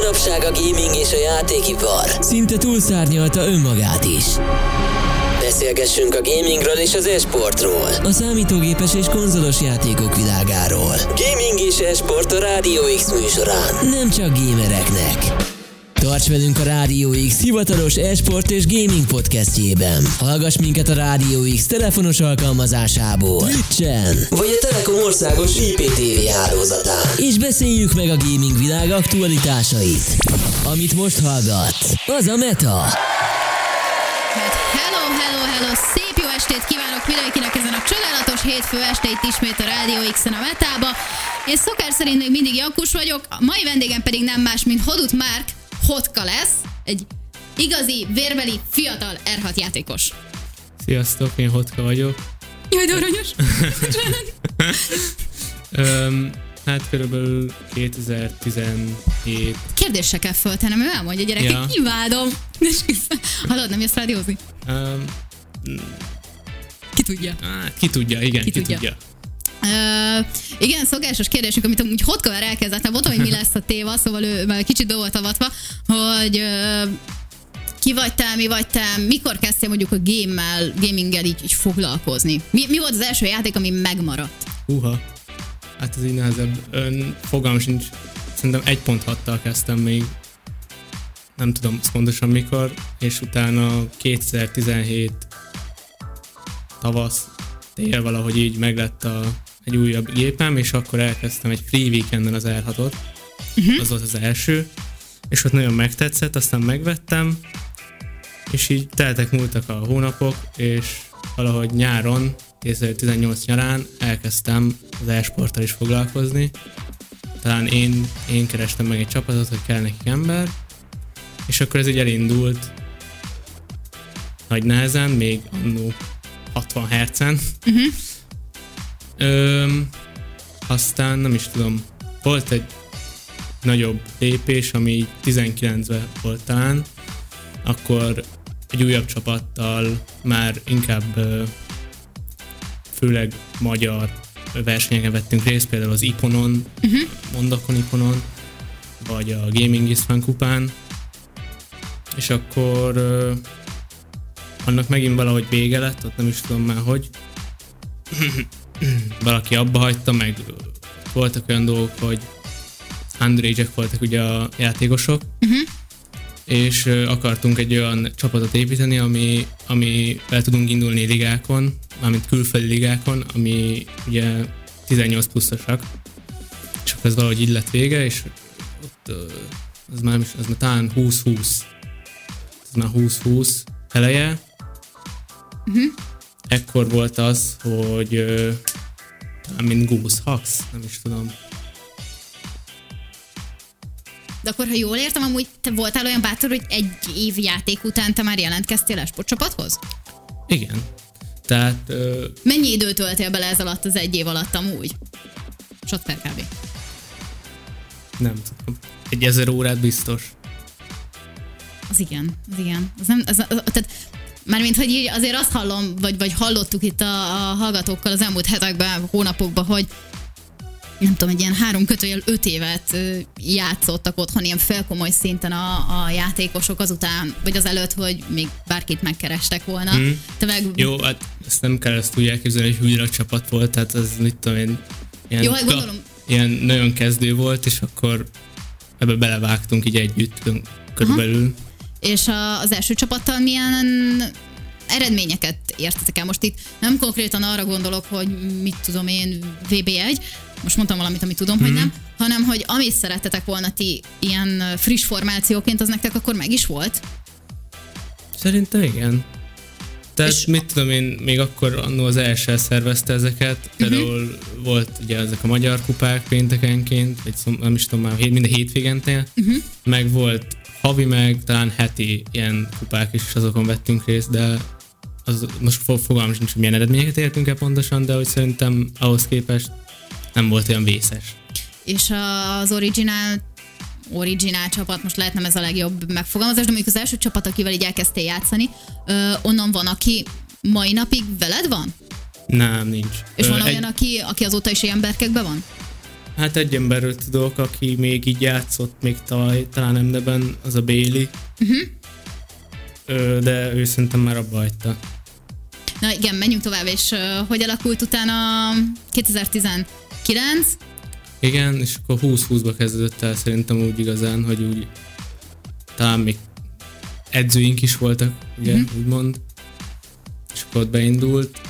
Manapság a gaming és a játékipar szinte túlszárnyalta önmagát is. Beszélgessünk a gamingről és az esportról, a számítógépes és konzolos játékok világáról. Gaming és esport a Rádió X műsorán, nem csak gamereknek. Tarts velünk a Rádió X hivatalos esport és gaming podcastjében. Hallgass minket a Rádió X telefonos alkalmazásából, Twitchen, vagy a Telekom országos IPTV hálózatán. És beszéljük meg a gaming világ aktualitásait. Amit most hallgatsz, az a Meta. Hát hello, hello, hello, szép jó estét kívánok mindenkinek ezen a csodálatos hétfő este ismét a Rádió X-en a Metába. Én szokás szerint még mindig Jankus vagyok, a mai vendégem pedig nem más, mint Hodut Márk, Hotka lesz, egy igazi, vérbeli, fiatal R6 játékos. Sziasztok, én Hotka vagyok. Jaj, de aranyos! Öm, hát körülbelül 2017. Kérdést se kell föltennem, ő elmondja, gyerekek, ja. Imádom. Hallod, nem jössz rádiózni? Öm, Ki tudja. hát, ki tudja, igen, Ki ki, tudja. tudja. Igen, szokásos kérdésünk, amit amúgy Hotka már elkezdett, nem mondtam, hogy mi lesz a téma, szóval ő már kicsit be avatva, hogy uh, ki vagy te, mi vagy te, mikor kezdtél mondjuk a game-mel, gaminggel így, így foglalkozni? Mi, mi volt az első játék, ami megmaradt? Húha. Hát ez így nehezebb. Ön, fogalmam sincs. Szerintem 1.6-tal kezdtem még. Nem tudom pontosan mikor. És utána 2017 tavasz, tél valahogy így meglett a, egy újabb gépem, és akkor elkezdtem egy free weekenden az R6-ot. Uh-huh. Az volt az első. És ott nagyon megtetszett, aztán megvettem, és így teltek múltak a hónapok, és valahogy nyáron, 2018 nyarán elkezdtem az e-sporttal is foglalkozni. Talán én, én kerestem meg egy csapatot, hogy kell nekik ember, és akkor ez így elindult nagy nehezen, még annó 60 hercen. Uh-huh. Öm, aztán nem is tudom, volt egy nagyobb lépés, ami így 19-ben volt talán, akkor egy újabb csapattal már inkább főleg magyar versenyeken vettünk részt, például az Iponon, uh-huh. Mondakon Iponon, vagy a Gaming is Fun kupán, és akkor annak megint valahogy vége lett, ott nem is tudom már hogy. Valaki abba hagyta, meg voltak olyan dolgok, hogy underage voltak ugye a játékosok, és ö, akartunk egy olyan csapatot építeni, ami, ami el tudunk indulni ligákon, mármint külföldi ligákon, ami ugye 18 pluszosak, és akkor ez valahogy így lett vége, és ott az már, az már talán 20-20, ez már 20-20 eleje. Uh-huh. Ekkor volt az, hogy ö, mint Goose Hacks, nem is tudom. De akkor, ha jól értem, amúgy te voltál olyan bátor, hogy egy év játék után te már jelentkeztél a sportcsapathoz? Igen. Tehát ö, Mennyi időt töltél bele ez alatt az egy év alatt amúgy? Sot per kb. nem tudom. Egy ezer órát biztos. Az igen, az igen. Az nem, az, az, tehát Mármint, hogy így azért azt hallom, vagy, vagy hallottuk itt a, a hallgatókkal az elmúlt hetekben, hónapokban, hogy nem tudom, egy ilyen három kötőjel öt évet játszottak otthon ilyen felkomoly szinten a, a játékosok azután, vagy az előtt, hogy még bárkit megkerestek volna. Mm. Te meg, Jó, hát ezt nem kell ezt úgy elképzelni, hogy húgyra csapat volt, tehát az mit tudom én, ilyen, Jó, hát gondolom. ilyen nagyon kezdő volt, és akkor ebbe belevágtunk így együtt kö- körülbelül. És a, az első csapattal milyen eredményeket értetek el? Most itt nem konkrétan arra gondolok, hogy mit tudom én, VB1, most mondtam valamit, amit tudom, mm. hogy nem, hanem hogy amit szerettetek volna ti ilyen friss formációként, az nektek akkor meg is volt? Szerintem igen. Tehát És mit tudom én, még akkor annó az első szervezte ezeket, például uh-huh. volt ugye ezek a magyar kupák péntekenként, vagy szom, nem is tudom már, minden hétvégentél, uh-huh. meg volt havi meg, talán heti ilyen kupák is, és azokon vettünk részt, de az, most fo- fogalmam sincs, hogy milyen eredményeket értünk el pontosan, de hogy szerintem ahhoz képest nem volt olyan vészes. És az originál originál csapat, most lehet nem ez a legjobb megfogalmazás, de mondjuk az első csapat, akivel így elkezdtél játszani, ö, onnan van, aki mai napig veled van? Nem, nincs. És Ö, van egy- olyan, aki, aki azóta is ilyen berkekben van? Hát egy emberről tudok, aki még így játszott még tavaly, talán emdeben, az a Bailey. Uh-huh. Ö, de ő szerintem már abba hagyta. Na igen, menjünk tovább, és uh, hogy alakult utána 2019? Igen, és akkor 20-20-ba kezdődött el szerintem úgy igazán, hogy úgy talán még edzőink is voltak, ugye, uh-huh. úgymond. És akkor ott beindult.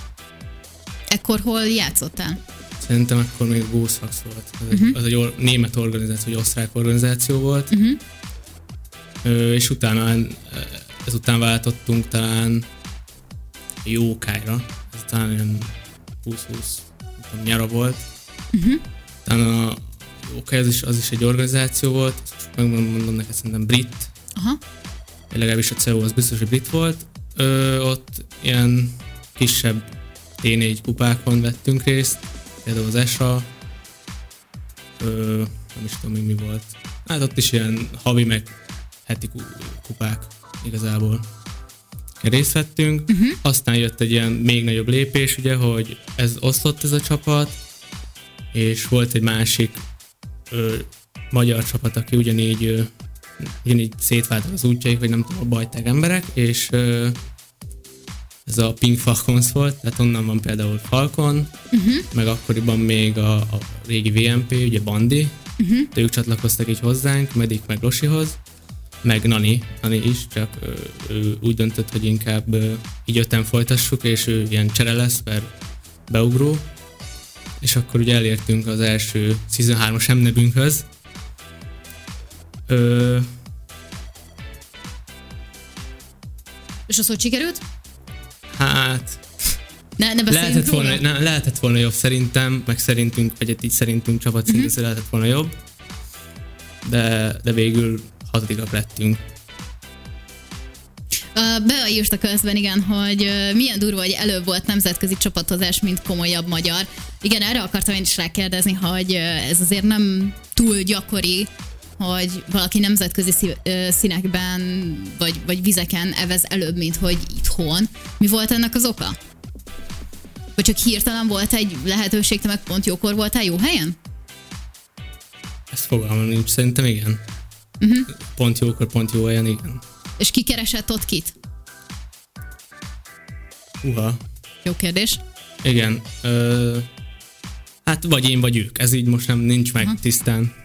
Ekkor hol játszottál? Szerintem akkor még Gószax volt. Az, uh-huh. egy, az egy or- német organizáció, vagy osztrák organizáció volt. Uh-huh. Ö, és utána, ezután váltottunk talán Jókájra. Ez talán olyan 20-20 nyara volt. Uh-huh. Utána a Jókáj az is, az is egy organizáció volt, megmondom neked szerintem brit. Aha. Legalábbis a CEO az biztos, hogy brit volt. Ö, ott ilyen kisebb T4 kupákon vettünk részt, ESA, ö, nem is tudom még mi volt. Hát ott is ilyen havi meg heti kupák igazából részt vettünk. Uh-huh. Aztán jött egy ilyen még nagyobb lépés, ugye, hogy ez osztott ez a csapat, és volt egy másik ö, magyar csapat, aki ugyanígy, ö, ugyanígy szétváltak az útjaik, vagy nem tudom, a bajták emberek, és ö, ez a Pink Falcons volt, tehát onnan van például Falcon, uh-huh. meg akkoriban még a, a régi VMP, ugye Bandi, uh-huh. de ők csatlakoztak így hozzánk, Medik meg Losihoz, meg Nani, Nani is, csak ő, ő úgy döntött, hogy inkább így öten folytassuk, és ő ilyen csere lesz per beugró, és akkor ugye elértünk az első Season 3-as emnebünkhöz. Ö... És az hogy sikerült? Hát... Ne, ne lehetett volna, ne, lehetett volna jobb szerintem, meg szerintünk, vagy így szerintünk csapat uh-huh. lehetett volna jobb, de, de végül hatodikak lettünk. Uh, Bea írta közben, igen, hogy milyen durva, hogy előbb volt nemzetközi csapatozás, mint komolyabb magyar. Igen, erre akartam én is rákérdezni, hogy ez azért nem túl gyakori, hogy valaki nemzetközi színekben vagy, vagy vizeken evez előbb, mint hogy itthon. Mi volt ennek az oka? Vagy csak hirtelen volt egy lehetőség, te meg pont jókor voltál jó helyen? Ezt fogalmam nincs, szerintem igen. Uh-huh. Pont jókor, pont jó helyen, igen. És ki keresett ott kit? Uha. Jó kérdés. Igen. Ö, hát vagy én, vagy ők. Ez így most nem nincs meg uh-huh. tisztán.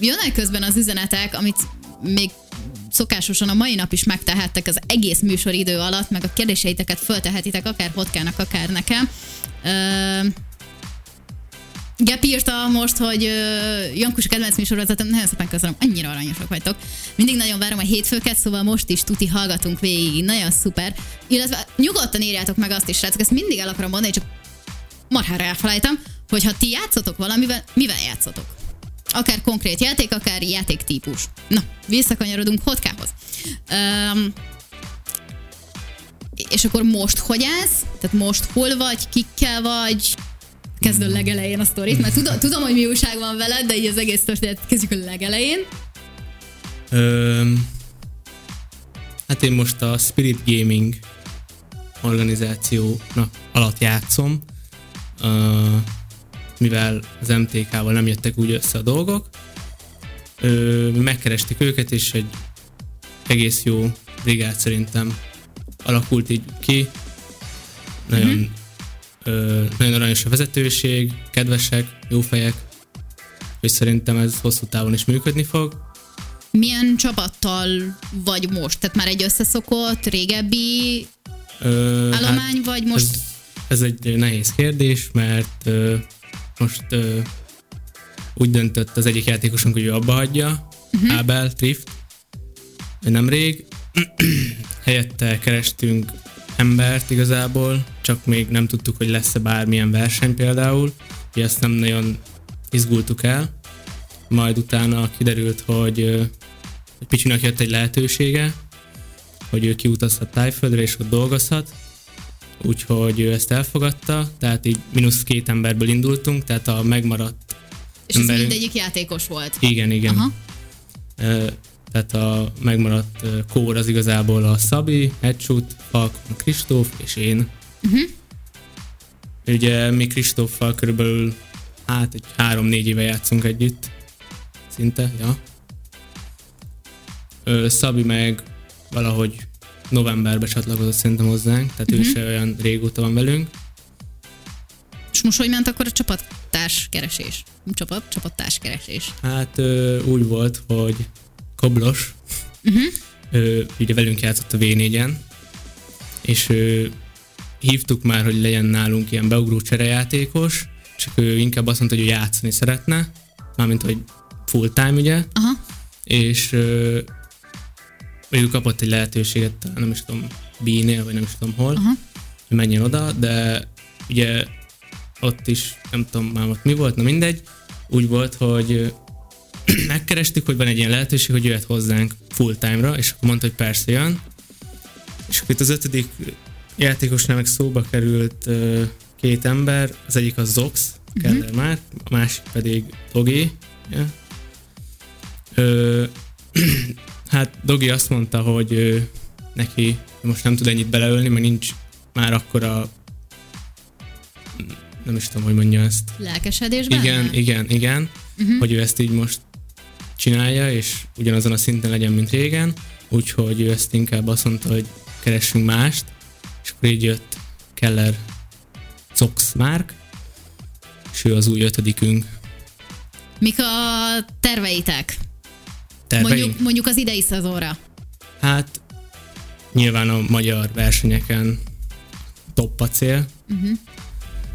Jönnek közben az üzenetek, amit még szokásosan a mai nap is megtehettek az egész műsoridő alatt, meg a kérdéseiteket föltehetitek akár Hotkának, akár nekem. Gep írta most, hogy uh, Jankus a kedvenc műsorozatom, nagyon szépen köszönöm, annyira aranyosak vagytok. Mindig nagyon várom a hétfőket, szóval most is tuti hallgatunk végig, nagyon szuper. Illetve nyugodtan írjátok meg azt is, srácok, ezt mindig el akarom mondani, csak marhára elfelejtem, hogy ha ti játszotok valamivel, mivel játszotok? Akár konkrét játék, akár játéktípus. Na, visszakanyarodunk Hotkához. Um, és akkor most hogy állsz? Tehát most hol vagy, kikkel vagy, kezd a legelején a sztorit, mert tudom, tudom, hogy mi újság van veled, de így az egész történet kezdjük a legelején. Ö, hát én most a Spirit Gaming organizációnak alatt játszom, ö, mivel az MTK-val nem jöttek úgy össze a dolgok. Ö, megkerestük őket, és egy egész jó brigád szerintem alakult így ki. Nagyon mm-hmm Ö, nagyon aranyos a vezetőség, kedvesek, jó fejek, és szerintem ez hosszú távon is működni fog. Milyen csapattal vagy most? Tehát már egy összeszokott, régebbi Ö, állomány, hát vagy most? Ez, ez egy nehéz kérdés, mert ö, most ö, úgy döntött az egyik játékosunk, hogy ő abba hagyja, uh-huh. Abel Trift, nemrég. Helyette kerestünk embert igazából, csak még nem tudtuk, hogy lesz-e bármilyen verseny például, hogy ezt nem nagyon izgultuk el. Majd utána kiderült, hogy, hogy Picsinak jött egy lehetősége, hogy ő kiutazhat Tájföldre és ott dolgozhat, úgyhogy ő ezt elfogadta, tehát így mínusz két emberből indultunk, tehát a megmaradt És emberünk... ez mindegyik játékos volt? Igen, igen. Aha. Tehát a megmaradt kór az igazából a Szabi, Hecsut, Falkon, Kristóf és én. Uh-huh. Ugye mi Kristóffal körülbelül hát egy három-négy éve játszunk együtt. Szinte, ja. Ö, Szabi meg valahogy novemberben csatlakozott szerintem hozzánk, tehát uh-huh. ő se olyan régóta van velünk. És most hogy ment akkor a csapattárs keresés? Csapat, csapattárs keresés. Hát ö, úgy volt, hogy Koblos, uh-huh. ö, ugye velünk játszott a V4-en, és ö, hívtuk már, hogy legyen nálunk ilyen beugró cserejátékos, csak ő inkább azt mondta, hogy ő játszani szeretne, mármint, hogy full time, ugye, Aha. és ö, ő kapott egy lehetőséget, nem is tudom, B-nél, vagy nem is tudom hol, Aha. hogy menjen oda, de ugye ott is, nem tudom már ott mi volt, na mindegy, úgy volt, hogy megkerestük, hogy van egy ilyen lehetőség, hogy jöhet hozzánk full time-ra, és akkor mondta, hogy persze jön. És akkor itt az ötödik játékosnál meg szóba került két ember, az egyik az Zox, Keller uh-huh. már, a másik pedig Dogi. Ja. Ö, hát Dogi azt mondta, hogy ö, neki most nem tud ennyit beleölni, mert nincs már akkora nem is tudom, hogy mondja ezt. Lelkesedés benne? Igen, igen, igen, uh-huh. hogy ő ezt így most csinálja, és ugyanazon a szinten legyen, mint régen, úgyhogy ő ezt inkább azt mondta, hogy keressünk mást, és akkor így jött Keller Zox Márk, és ő az új ötödikünk. Mik a terveitek? Terveink? Mondjuk, mondjuk az idei szezonra. Hát nyilván a magyar versenyeken top a cél, uh-huh.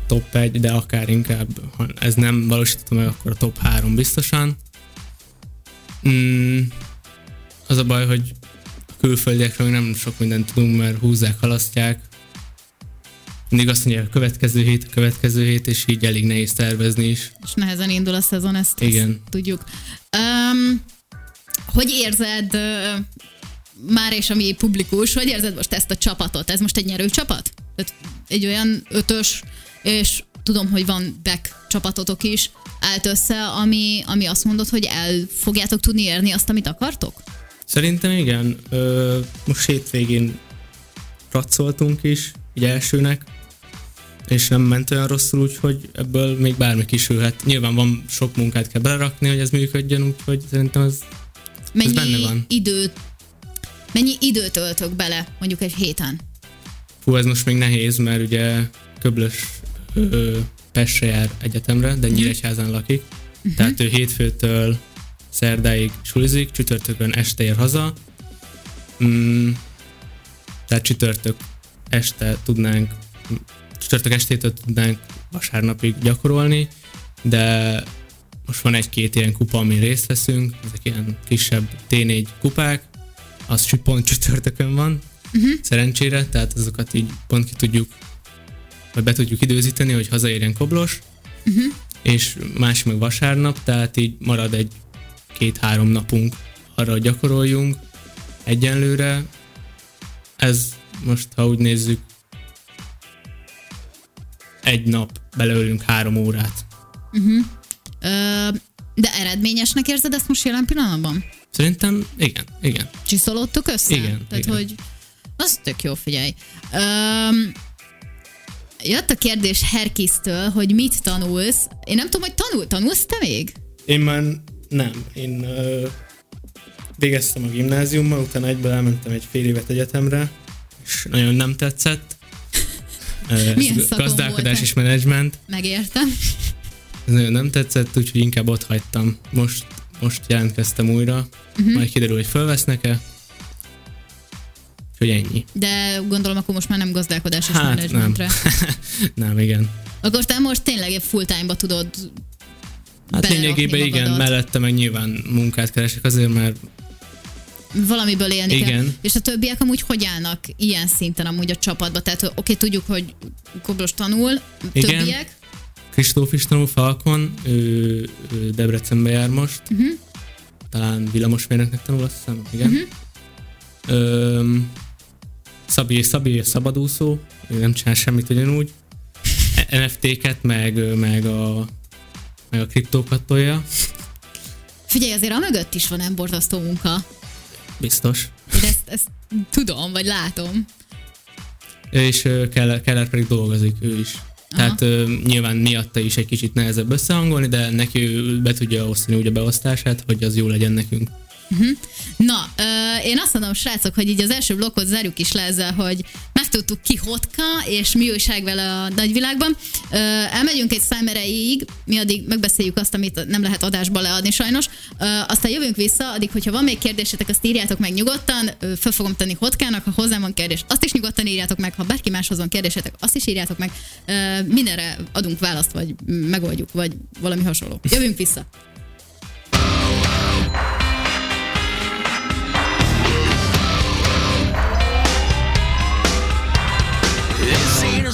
top egy, de akár inkább, ha ez nem valósítható meg, akkor a top 3 biztosan. Mm, az a baj, hogy a külföldiekről nem sok mindent tudunk, mert húzzák, halasztják. Mindig azt mondják, a következő hét, a következő hét, és így elég nehéz tervezni is. És nehezen indul a szezon, ezt, Igen. ezt tudjuk. Um, hogy érzed már és ami publikus, hogy érzed most ezt a csapatot? Ez most egy nyerő csapat? Tehát egy olyan ötös, és tudom, hogy van back csapatotok is, állt össze, ami, ami azt mondod, hogy el fogjátok tudni érni azt, amit akartok? Szerintem igen. Ö, most hétvégén racoltunk is, így elsőnek, és nem ment olyan rosszul, úgyhogy ebből még bármi kisülhet. Nyilván van sok munkát kell belerakni, hogy ez működjön, úgyhogy szerintem ez, Mennyi benne van. időt Mennyi időt öltök bele mondjuk egy héten? Fú, ez most még nehéz, mert ugye Köblös ö, Pestre jár egyetemre, de Nyíregyházán lakik. Uh-huh. Tehát ő hétfőtől szerdáig sulizik, csütörtökön este ér haza. Mm, tehát csütörtök este tudnánk, csütörtök estétől tudnánk vasárnapig gyakorolni, de most van egy-két ilyen kupa, amin részt veszünk, ezek ilyen kisebb T4 kupák, az pont csütörtökön van, uh-huh. szerencsére, tehát azokat így pont ki tudjuk, vagy be tudjuk időzíteni, hogy hazaérjen Koblos, uh-huh. és másik meg vasárnap, tehát így marad egy két-három napunk arra, hogy gyakoroljunk egyenlőre. Ez most, ha úgy nézzük, egy nap beleölünk három órát. Uh-huh. Ö, de eredményesnek érzed ezt most jelen pillanatban? Szerintem igen, igen. Csiszolódtok össze? Igen, Tehát, igen. hogy az tök jó, figyelj. Öm, jött a kérdés Herkisztől, hogy mit tanulsz. Én nem tudom, hogy tanul, tanulsz te még? Én már nem. Én ö, végeztem a gimnáziummal, utána egyből elmentem egy fél évet egyetemre, és nagyon nem tetszett. Milyen gazdálkodás és menedzsment. Megértem. Ez nagyon nem tetszett, úgyhogy inkább ott hagytam. Most, most jelentkeztem újra, uh-huh. majd kiderül, hogy fölvesznek-e. Úgyhogy ennyi. De gondolom, akkor most már nem gazdálkodás és Hát, menedzsmentre. Nem, igen. Akkor te most tényleg full time-ba tudod Hát lényegében igen, magadat. mellette meg nyilván munkát keresek azért, mert valamiből élni kell. Igen. És a többiek amúgy hogy állnak ilyen szinten amúgy a csapatba? Tehát oké, okay, tudjuk, hogy Koblos tanul, Igen. többiek. Kristóf is tanul Falkon, ő, ő Debrecenbe jár most, Uh-huh. talán villamosmérnöknek tanul, azt hiszem, igen. Mhm. Uh-huh. Öm, Szabi, Szabi szabadúszó, ő nem csinál semmit ugyanúgy. E- NFT-ket, meg, meg a meg a kriptókat tolja, Figyelj, azért a mögött is van emborzasztó munka. biztos. Én ezt, ezt tudom, vagy látom. És ö, Keller, Keller pedig dolgozik, ő is. Tehát ö, nyilván miatta is egy kicsit nehezebb összehangolni, de neki be tudja osztani úgy a beosztását, hogy az jó legyen nekünk. Uh-huh. Na, ö, én azt mondom, srácok, hogy így az első blokkot zárjuk is le ezzel, hogy megtudtuk ki Hotka, és mi újság vele a nagyvilágban. Ö, elmegyünk egy szám erejéig, mi addig megbeszéljük azt, amit nem lehet adásba leadni sajnos. Ö, aztán jövünk vissza, addig, hogyha van még kérdésetek, azt írjátok meg nyugodtan, ö, föl fogom tenni Hotkának, ha hozzám van kérdés, azt is nyugodtan írjátok meg, ha bárki máshoz van kérdésetek, azt is írjátok meg. Ö, mindenre adunk választ, vagy megoldjuk, vagy valami hasonló. Jövünk vissza.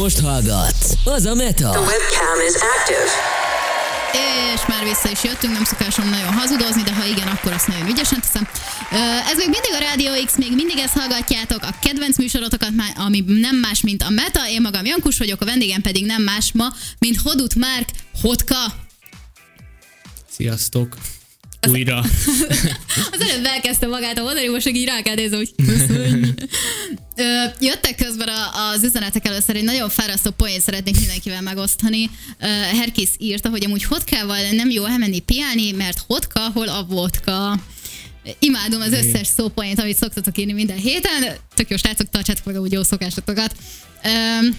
most hallgatsz, az a Meta. The webcam is active. És már vissza is jöttünk, nem szokásom nagyon hazudozni, de ha igen, akkor azt nagyon ügyesen teszem. Ez még mindig a Rádió X, még mindig ezt hallgatjátok, a kedvenc műsorotokat, ami nem más, mint a Meta. Én magam Jankus vagyok, a vendégem pedig nem más ma, mint Hodut Márk, Hotka. Sziasztok! Újra. Az előbb elkezdte magát a mondani, most így rá kell nézni, hogy. Ö, Jöttek közben a- az üzenetek először egy nagyon fárasztó poént szeretnék mindenkivel megosztani. Ö, Herkész írta, hogy amúgy hotkával nem jó elmenni piálni, mert hotka, hol a vodka. Imádom az összes szópoint, amit szoktatok írni minden héten. Tök jó srácok, tartsátok meg úgy jó szokásotokat. Um,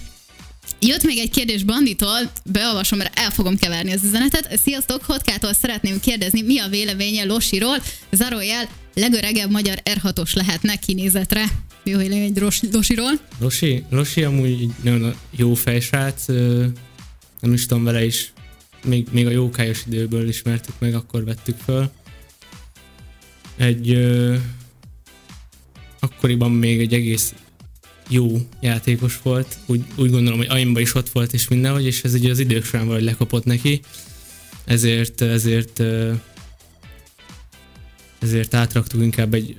Jött még egy kérdés Banditól, beolvasom, mert el fogom keverni az üzenetet. Sziasztok, Hotkától szeretném kérdezni, mi a véleménye Losiról? Zárójel, legöregebb magyar R6-os lehetne kinézetre. Mi a vélemény Losiról? Losi, Losi amúgy nagyon jó fejsrác, nem is tudom vele is, még, még a jókályos időből ismertük meg, akkor vettük föl. Egy akkoriban még egy egész jó játékos volt, úgy, úgy gondolom, hogy Aimba is ott volt és mindenhogy, és ez ugye az idők során valahogy lekapott neki, ezért, ezért ezért átraktuk inkább egy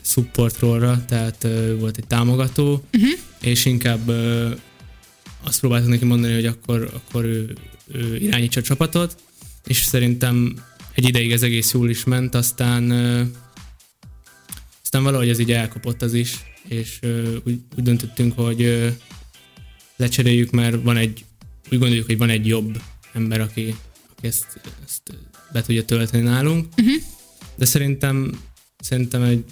support rollra, tehát volt egy támogató, uh-huh. és inkább azt próbáltuk neki mondani, hogy akkor, akkor ő, ő irányítsa a csapatot, és szerintem egy ideig ez egész jól is ment, aztán aztán valahogy ez így elkapott az is, és úgy, úgy döntöttünk, hogy lecseréljük, mert van egy, úgy gondoljuk, hogy van egy jobb ember, aki, aki ezt, ezt be tudja tölteni nálunk, uh-huh. de szerintem szerintem egy,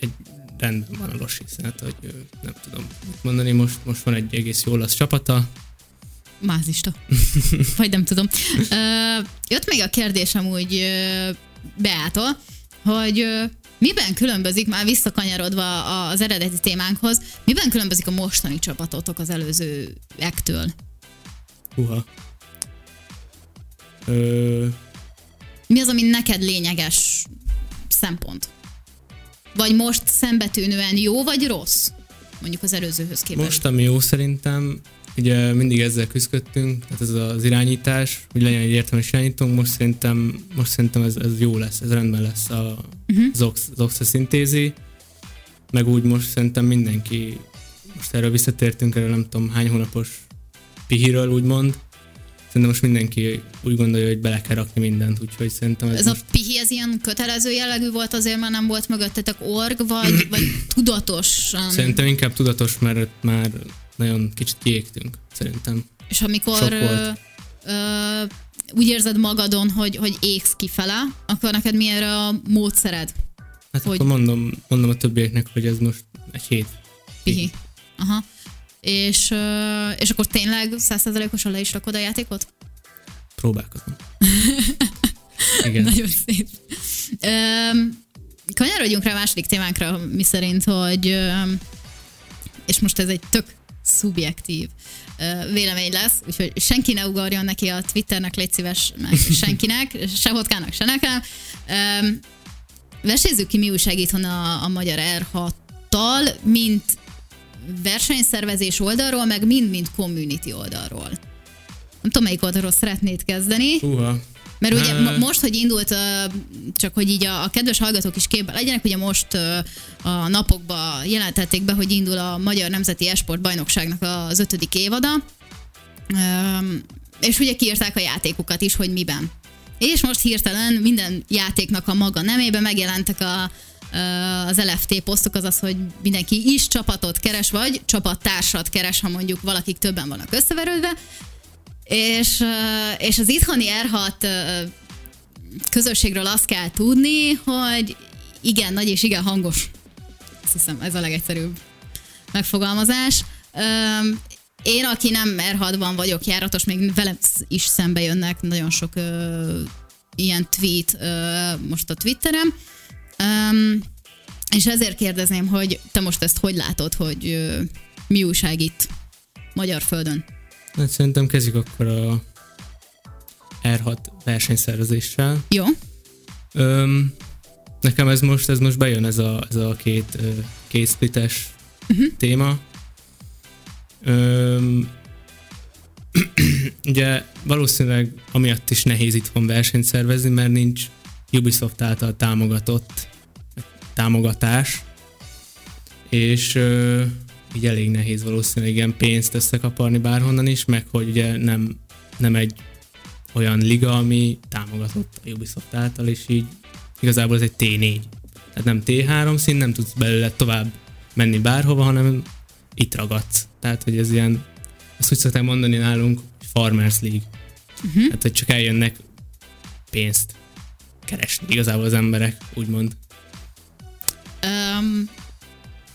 egy rendben van a Losi, hát, hogy nem tudom mit mondani, most, most van egy egész jó lesz csapata. Mázista. Vagy nem tudom. Uh, jött még a kérdésem úgy uh, Beától, hogy uh, miben különbözik, már visszakanyarodva az eredeti témánkhoz, miben különbözik a mostani csapatotok az előzőektől? Uha. Ö... Mi az, ami neked lényeges szempont? Vagy most szembetűnően jó vagy rossz? Mondjuk az előzőhöz képest. Most, ami jó szerintem, ugye mindig ezzel küzdöttünk, tehát ez az irányítás, hogy legyen egy értelmes irányítónk, most szerintem, most szerintem ez, ez jó lesz, ez rendben lesz a uh-huh. Zox, Zox szintézi, meg úgy most szerintem mindenki, most erről visszatértünk, erről nem tudom hány hónapos pihiről úgymond, szerintem most mindenki úgy gondolja, hogy bele kell rakni mindent, úgyhogy szerintem ez, ez most... a pihi, ez ilyen kötelező jellegű volt azért, mert nem volt mögöttetek org, vagy, vagy tudatosan? Szerintem inkább tudatos, mert már nagyon kicsit kiégtünk, szerintem. És amikor ö, ö, úgy érzed magadon, hogy, hogy égsz kifele, akkor neked milyen a módszered? Hát hogy... akkor mondom, mondom a többieknek, hogy ez most egy hét. Pihi. Aha. És, és akkor tényleg százszerzalékosan le is rakod a játékot? Próbálkozom. Igen. Nagyon szép. kanyarodjunk rá a második témánkra, mi szerint, hogy és most ez egy tök szubjektív vélemény lesz, úgyhogy senki ne ugorjon neki a Twitternek, légy szíves, meg senkinek, se hotkának, se nekem. Vesézzük ki, mi újság itthon a, a magyar R6-tal, mint versenyszervezés oldalról, meg mind-mind community oldalról. Nem tudom, melyik oldalról szeretnéd kezdeni. Uha. Mert ugye uh, most, hogy indult, csak hogy így a, a kedves hallgatók is képben legyenek, ugye most a napokban jelentették be, hogy indul a Magyar Nemzeti Esport Bajnokságnak az ötödik évada, és ugye kiírták a játékokat is, hogy miben. És most hirtelen minden játéknak a maga nemében megjelentek a, az LFT posztok, azaz, hogy mindenki is csapatot keres, vagy csapattársat keres, ha mondjuk valakik többen vannak összeverődve, és, és az itthoni R6 közösségről azt kell tudni, hogy igen nagy és igen hangos. Azt hiszem, ez a legegyszerűbb megfogalmazás. Én, aki nem R6-ban vagyok járatos, még velem is szembe jönnek nagyon sok ilyen tweet most a Twitterem. és ezért kérdezném, hogy te most ezt hogy látod, hogy mi újság itt Magyar Földön? Hát szerintem kezdjük akkor a R6 versenyszervezéssel. Jó. Öm, nekem ez most, ez most bejön ez a, ez a két, két splites uh-huh. téma. Öm, ugye valószínűleg amiatt is nehéz itthon versenyt szervezni, mert nincs Ubisoft által támogatott támogatás, és így elég nehéz valószínűleg ilyen pénzt összekaparni bárhonnan is, meg hogy ugye nem, nem egy olyan liga, ami támogatott a Ubisoft által, és így igazából ez egy T4. Tehát nem T3 szín, nem tudsz belőle tovább menni bárhova, hanem itt ragadsz. Tehát, hogy ez ilyen, ezt úgy szokták mondani nálunk, Farmers League. Uh-huh. Tehát, hogy csak eljönnek pénzt keresni igazából az emberek, úgymond. Um,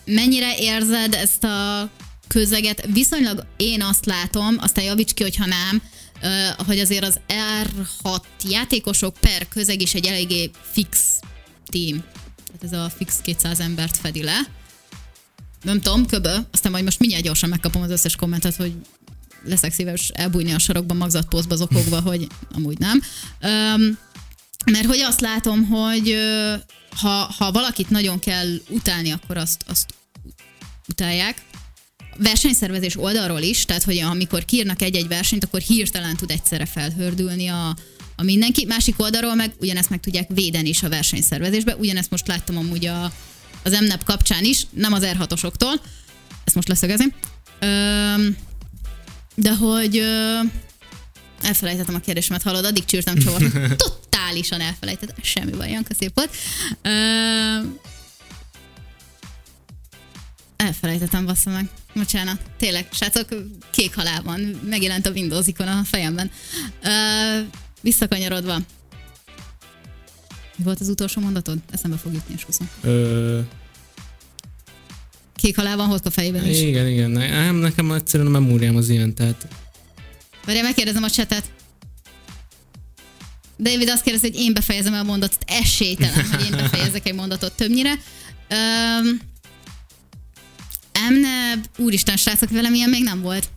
mennyire érzed ezt a közeget? Viszonylag én azt látom, aztán javíts ki, hogyha nem, hogy azért az R6 játékosok per közeg is egy eléggé fix team. Tehát ez a fix 200 embert fedi le. Nem tudom, köbö, aztán majd most mindjárt gyorsan megkapom az összes kommentet, hogy leszek szíves elbújni a sarokban magzatpózba zokogva, hogy amúgy nem. Um, mert hogy azt látom, hogy ha, ha valakit nagyon kell utálni, akkor azt, azt utálják. Versenyszervezés oldalról is, tehát hogy amikor kiírnak egy-egy versenyt, akkor hirtelen tud egyszerre felhördülni a, a mindenki. Másik oldalról meg ugyanezt meg tudják védeni is a versenyszervezésbe. Ugyanezt most láttam amúgy a, az MNEP kapcsán is, nem az R6-osoktól. Ezt most leszögezni. Öm, de hogy ö, elfelejtettem a kérdésemet, hallod, addig csűrtem csavart. Totálisan elfelejtettem, semmi baj, Janka szép volt. Ö, elfelejtettem, bassza meg. Bocsánat. Tényleg, srácok, kék halál van. Megjelent a Windows ikon a fejemben. Ö, visszakanyarodva. Mi volt az utolsó mondatod? Eszembe fog jutni, esküszöm. Ö, Kék halál van, a fejében is. igen, igen. Nem, nekem egyszerűen a memóriám az ilyen, tehát Várjál, megkérdezem a csetet. David azt kérdezi, hogy én befejezem el a mondatot. Esélytelen, hogy én befejezek egy mondatot többnyire. Um, Emneb, úristen, srácok, velem ilyen még nem volt.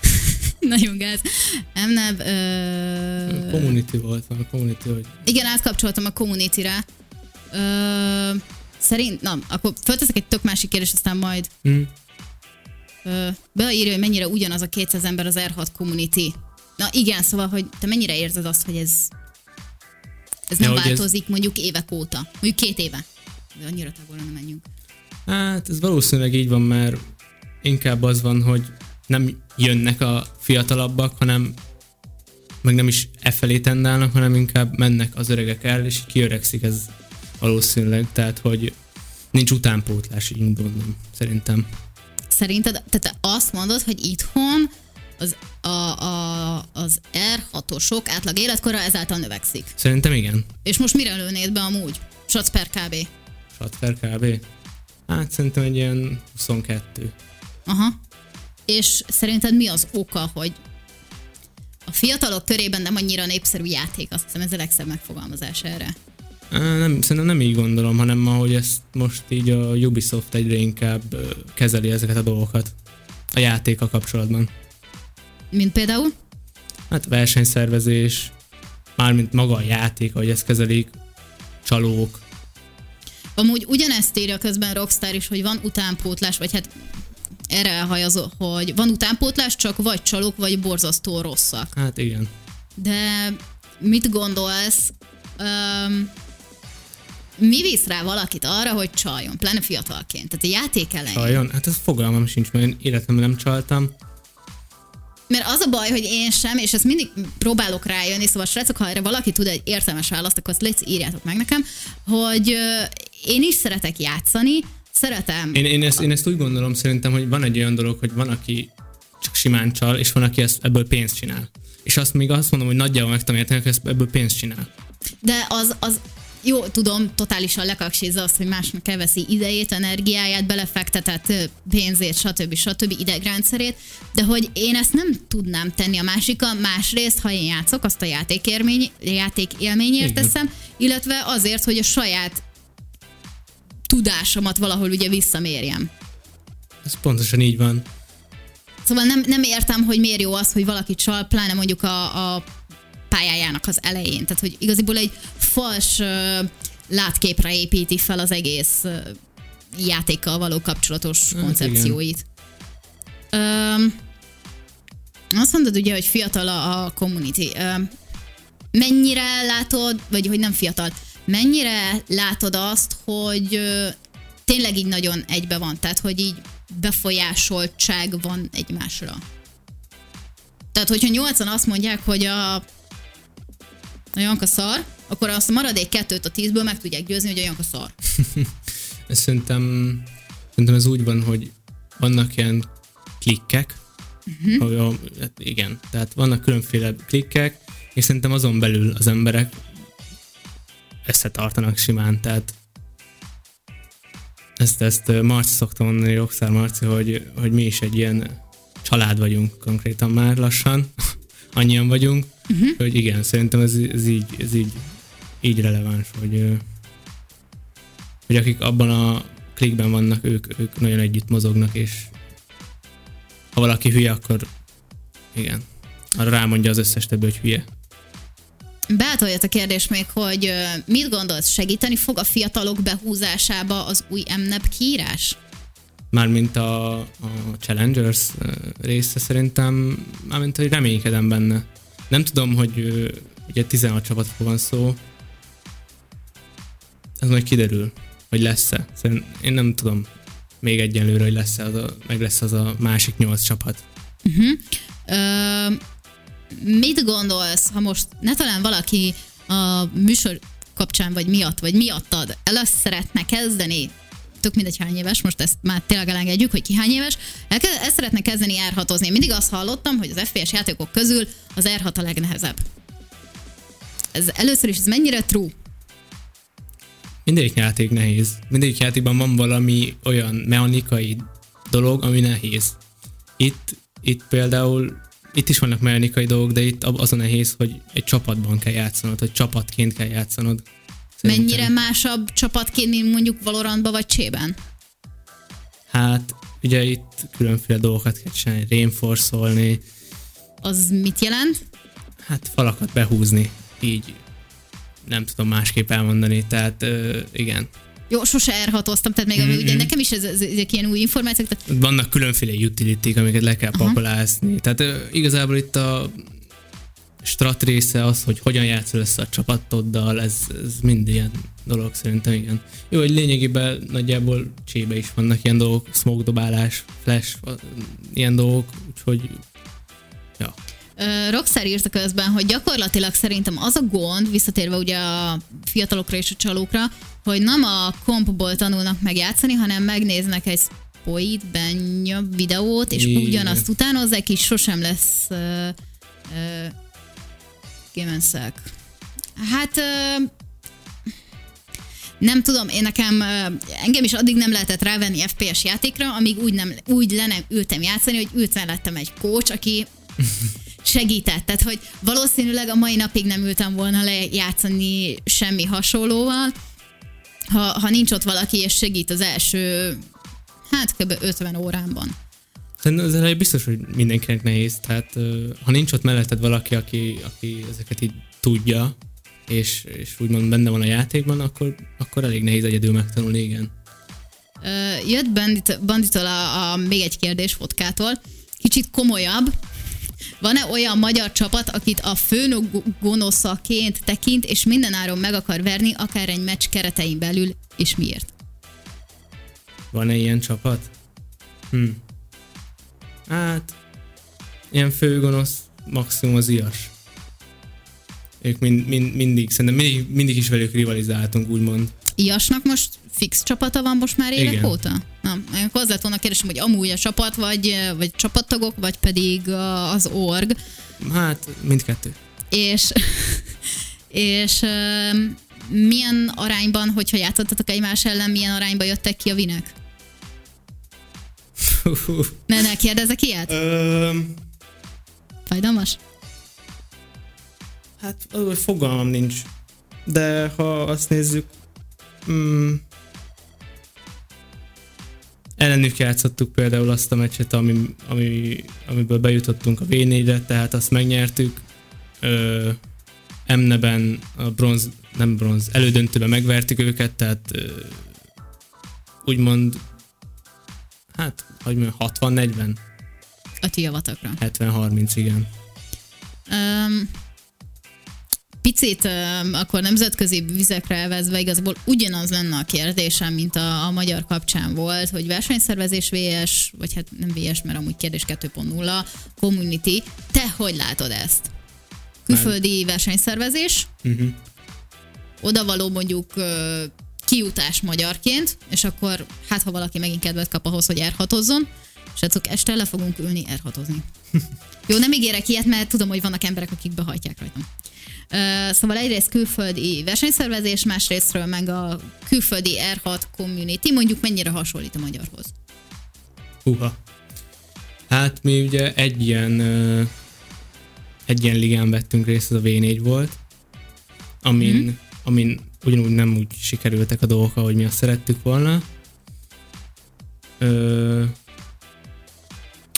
Nagyon gáz. Emneb, ö, community volt, a community, hogy igen, átkapcsoltam a community-re. Ö, szerint, na, akkor fölteszek egy tök másik kérdést, aztán majd hm, Ö, beírja, hogy mennyire ugyanaz a 200 ember az R6 community. Na igen, szóval, hogy te mennyire érzed azt, hogy ez ez nem Ja, hogy ez- változik mondjuk évek óta? Mondjuk két éve. De annyira távolra nem menjünk. Hát ez valószínűleg így van, mert inkább az van, hogy nem jönnek a fiatalabbak, hanem meg nem is e felé tendálnak, hanem inkább mennek az öregek el, és kiöregszik ez valószínűleg, tehát hogy nincs utánpótlás, így mondom, szerintem. Szerinted, tehát te azt mondod, hogy itthon az, a, a, az R6-osok átlag életkora ezáltal növekszik. Szerintem igen. És most mire lőnéd be amúgy? Shots per kb. Satfer kb. Hát szerintem egy ilyen 22. Aha. És szerinted mi az oka, hogy a fiatalok körében nem annyira népszerű játék? Azt hiszem ez a legszebb megfogalmazás erre. Nem, szerintem nem így gondolom, hanem ahogy ezt most így a Ubisoft egyre inkább kezeli ezeket a dolgokat a játéka kapcsolatban. Mint például? Hát versenyszervezés, mármint maga a játék, ahogy ezt kezelik, csalók. Amúgy ugyanezt írja közben Rockstar is, hogy van utánpótlás, vagy hát erre elhajazó, hogy van utánpótlás, csak vagy csalók, vagy borzasztó rosszak. Hát igen. De mit gondolsz, um, mi visz rá valakit arra, hogy csaljon, pláne fiatalként? Tehát a játék elején. Csaljon? Hát ez fogalmam sincs, mert én életemben nem csaltam. Mert az a baj, hogy én sem, és ezt mindig próbálok rájönni, szóval srácok, ha erre valaki tud egy értelmes választ, akkor azt légy, írjátok meg nekem, hogy én is szeretek játszani, szeretem. Én, én, ezt, én ezt úgy gondolom szerintem, hogy van egy olyan dolog, hogy van, aki csak simán csal, és van, aki ezt, ebből pénzt csinál. És azt még azt mondom, hogy nagyjából meg tudom érteni, hogy ezt ebből pénzt csinál. De az, az jó, tudom, totálisan lekaksízza azt, hogy másnak elveszi idejét, energiáját, belefektetett pénzét, stb. stb. idegrendszerét, de hogy én ezt nem tudnám tenni a másikkal, másrészt, ha én játszok, azt a játékélmény, játék élményért Igen. teszem, illetve azért, hogy a saját tudásomat valahol ugye visszamérjem. Ez pontosan így van. Szóval nem, nem értem, hogy miért jó az, hogy valaki csal, pláne mondjuk a, a pályájának az elején. Tehát, hogy igaziból egy fals látképre építi fel az egész játékkal való kapcsolatos Hát koncepcióit. Um, azt mondod ugye, hogy fiatal a, a community. Mennyire látod, vagy hogy nem fiatal, mennyire látod azt, hogy ö, tényleg így nagyon egybe van, tehát hogy így befolyásoltság van egymásra. Tehát, hogyha nyolcan azt mondják, hogy a, a Janka szar, akkor azt a maradék kettőt a tízből meg tudják győzni, hogy a Janka szar. Szerintem, szerintem ez úgy van, hogy vannak ilyen klikkek, uh-huh. a, hát igen, tehát vannak különféle klikkek, és szerintem azon belül az emberek összetartanak simán, tehát ezt, ezt Marci szokta mondani, Rockstar Marci, hogy, hogy mi is egy ilyen család vagyunk konkrétan már lassan, annyian vagyunk, uh-huh. hogy igen, szerintem ez, ez, így, ez így, így releváns, hogy, hogy akik abban a klikben vannak, ők, ők nagyon együtt mozognak, és ha valaki hülye, akkor igen, arra rámondja az összes többi, hogy hülye. Beátoljat a kérdés még, hogy mit gondolsz, segíteni fog a fiatalok behúzásába az új MNEP kiírás? Mármint a, a Challengers része szerintem, mármint, hogy reménykedem benne. Nem tudom, hogy ugye 16 csapatról van szó, ez majd kiderül, hogy lesz-e. Szerintem én nem tudom még egyenlőre, hogy lesz-e az a, meg lesz az a másik 8 csapat. Ö, mit gondolsz, ha most ne talán valaki a műsor kapcsán, vagy miatt, vagy miattad először szeretne kezdeni, tök mindegy hány éves, most ezt már tényleg elengedjük, hogy ki hány éves, ezt szeretne kezdeni R6-ozni. Én Mindig azt hallottam, hogy az FPS játékok közül az R6 a legnehezebb. Ez először is, ez mennyire true? Mindegyik játék nehéz. Mindegyik játékban van valami olyan mechanikai dolog, ami nehéz. Itt, itt például, itt is vannak mechanikai dolgok, de itt az a nehéz, hogy egy csapatban kell játszanod, hogy csapatként kell játszanod. Szerintem. Mennyire másabb csapatként, mint mondjuk Valorantba vagy Csében? Hát, ugye itt különféle dolgokat kell csinálni, reinforce Az mit jelent? hát falakat behúzni, így nem tudom másképp elmondani, tehát ö, igen. Jó, sose R6-oztam, tehát még mm-hmm. ugye nekem is ez, ez, ezek ilyen új információk, tehát Vannak különféle utility amiket le kell pakolászni. Tehát ö, igazából itt a strat része az, hogy hogyan játszol össze a csapatoddal, ez, ez mind ilyen dolog szerintem, igen. Jó, hogy lényegében nagyjából csébe is vannak ilyen dolgok, smoke dobálás, flash, ilyen dolgok, úgyhogy ja. Rockstar írta közben, hogy gyakorlatilag szerintem az a gond, visszatérve ugye a fiatalokra és a csalókra, hogy nem a kompból tanulnak megjátszani, hanem megnéznek egy spoit, benya videót, és Igen. ugyanazt utánozzák, és sosem lesz ö, ö, Gémenszek. Hát nem tudom, én nekem, engem is addig nem lehetett rávenni FPS játékra, amíg úgy, nem, úgy le nem ültem játszani, hogy ült mellettem egy coach, aki segített. Tehát, hogy valószínűleg a mai napig nem ültem volna le játszani semmi hasonlóval, ha, ha nincs ott valaki, és segít az első, hát kb. 50 órámban. Szerintem az elején biztos, hogy mindenkinek nehéz, tehát ha nincs ott melletted valaki, aki, aki ezeket így tudja, és, és úgymond benne van a játékban, akkor, akkor elég nehéz egyedül megtanulni, igen. Ö, Jött Bandit, Banditól a, a, még egy kérdés Fotkától, kicsit komolyabb. Van-e olyan magyar csapat, akit a főnök gonoszaként tekint, és mindenáron meg akar verni, akár egy meccs keretein belül, és miért? Van-e ilyen csapat? Hm. Hát, ilyen főgonosz, maximum az ias. Ők mind, mind, mindig, szerintem mindig, mindig is velük rivalizáltunk, úgymond. Iasnak most fix csapata van most már évek Igen. óta? Én az lett volna kérdésem, hogy amúgy a csapat, vagy, vagy csapattagok, vagy pedig a- az org. Hát, mindkettő. És, és milyen arányban, hogyha játszottatok egymás ellen, milyen arányban jöttek ki a vinek? Ne, ne kérdezek ilyet? Öm, Fájdalmas? Hát fogalmam nincs. De ha azt nézzük, mm, ellenük játszottuk például azt a meccset, ami, ami, amiből bejutottunk a V4-re, tehát azt megnyertük. Ö, Emneben a bronz, nem bronz, elődöntőben megvertük őket, tehát ö, úgymond, hát, hogy mondjam, 60-40, A ti javatokra. 70-30, igen. Um, picit um, akkor nemzetközi vizekre elvezve igazából ugyanaz lenne a kérdésem, mint a, a magyar kapcsán volt, hogy versenyszervezés VS, vagy hát nem VS, mert amúgy kérdés 2.0, community. Te hogy látod ezt? Külföldi versenyszervezés, Uh-huh. odavaló mondjuk ö, kijutás magyarként, és akkor hát ha valaki megint kedvet kap ahhoz, hogy és Srácok, este le fogunk ülni erhatozni. Jó, nem ígérek ilyet, mert tudom, hogy vannak emberek, akik behajtják rajtam. Uh, szóval egyrészt külföldi versenyszervezés, másrésztről meg a külföldi R6 community, mondjuk mennyire hasonlít a magyarhoz. Húha. Hát mi ugye egy ilyen, ö, egy ilyen ligán vettünk részt, ez a V4 volt, amin, mm. amin ugyanúgy nem úgy sikerültek a dolgok, ahogy mi azt szerettük volna. Ö,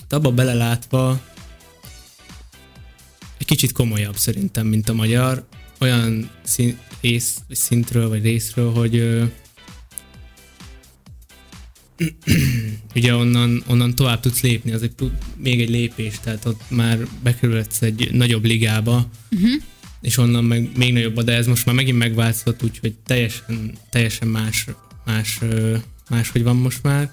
abba belelátva egy kicsit komolyabb szerintem, mint a magyar. Olyan szín, rész, szintről vagy részről, hogy ö, ugye onnan, onnan tovább tudsz lépni, az egy, még egy lépés, tehát ott már bekerülhetsz egy nagyobb ligába, uh-huh. És onnan meg még nagyobb, de ez most már megint megváltozott, úgyhogy teljesen, teljesen más, más, ö, más, hogy van most már.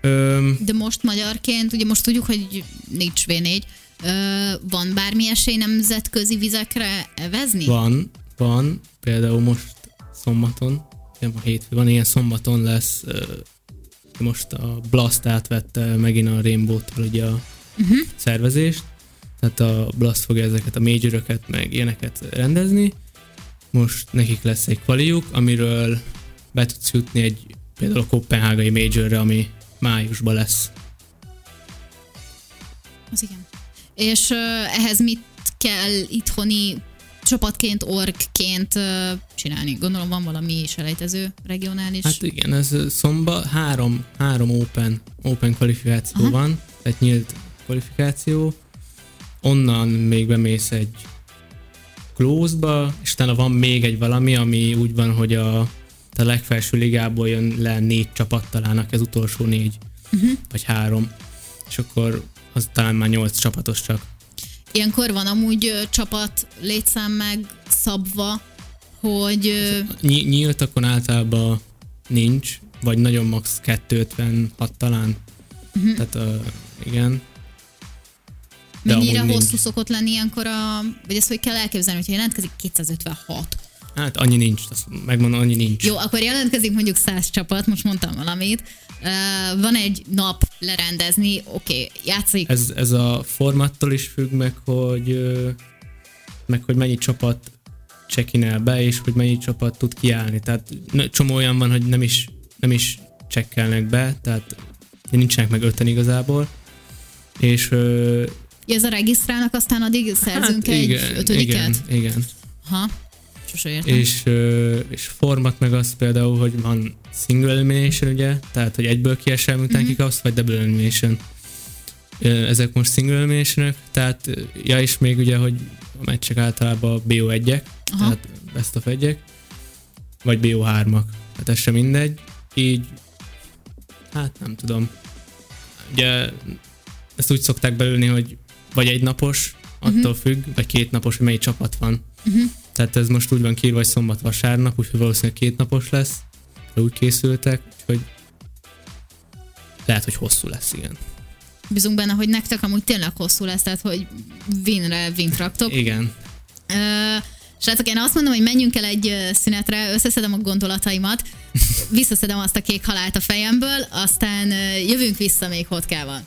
Öm, De most magyarként, ugye most tudjuk, hogy nincs V4, Ö, van bármi esély nemzetközi vizekre evezni? Van, van, például most szombaton, nem a hétfő van, ilyen szombaton lesz, ö, most a Blast átvette megint a Rainbow-tól ugye a uh-huh. szervezést, tehát a Blast fogja ezeket a majoröket, meg ilyeneket rendezni. Most nekik lesz egy kvaliuk, amiről be tudsz jutni egy például a Kopenhágai Majorre, ami májusban lesz. Az igen. És ö, ehhez mit kell itthoni csapatként, orgként ö, csinálni? Gondolom van valami selejtező regionális. Hát igen, ez szomba, három, három open, open kvalifikáció Aha. van, egy nyílt kvalifikáció, onnan még bemész egy close-ba, és utána van még egy valami, ami úgy van, hogy a, a legfelső ligából jön le négy csapat talának, ez utolsó négy, uh-huh. vagy három, és akkor az talán már nyolc csapatos csak. Ilyenkor van amúgy ö, csapat létszám meg szabva, hogy ö, Ny- nyíltakon általában nincs, vagy nagyon max 256 talán. Uh-huh. Tehát uh, igen. Mennyire amúgy hosszú nincs. szokott lenni ilyenkor a, vagy ezt hogy kell elképzelni, hogyha jelentkezik 256. Hát annyi nincs, azt megmondom, annyi nincs. Jó, akkor jelentkezik mondjuk 100 csapat, most mondtam valamit. Uh, van egy nap lerendezni, oké, okay, játszik. Ez, ez a formattól is függ meg, hogy meg hogy mennyi csapat csekkinel be, és hogy mennyi csapat tud kiállni. Tehát csomó olyan van, hogy nem is, nem is csekkelnek be, tehát nincsenek meg öten igazából. És Ez a regisztrálnak, aztán addig szerzünk egy ötödiket? igen, igen. Ha, sose értem. És, és format meg az például, hogy van single elimination, ugye, tehát hogy egyből kiesel, miután Mhm. mm-hmm. kikapsz, vagy double elimination. Ezek most single elimination tehát, ja, és még ugye, hogy a meccsek általában BO1-ek, Aha. tehát best of 1 vagy BO3-ak, hát ez sem mindegy. Így, hát nem tudom. Ugye ezt úgy szokták belülni, hogy vagy egy napos, attól uh-huh. függ, vagy két napos, hogy melyik csapat van. Uh-huh. Tehát ez most úgy van kiírva, hogy szombat-vasárnap, úgyhogy valószínűleg két napos lesz. Úgy készültek, úgyhogy lehet, hogy hosszú lesz, igen. Bízunk benne, hogy nektek amúgy tényleg hosszú lesz, tehát hogy winre wint raktok. Igen. Ö, Srácok, én azt mondom, hogy menjünk el egy szünetre, összeszedem a gondolataimat, visszaszedem azt a kék halált a fejemből, aztán jövünk vissza még hotkával.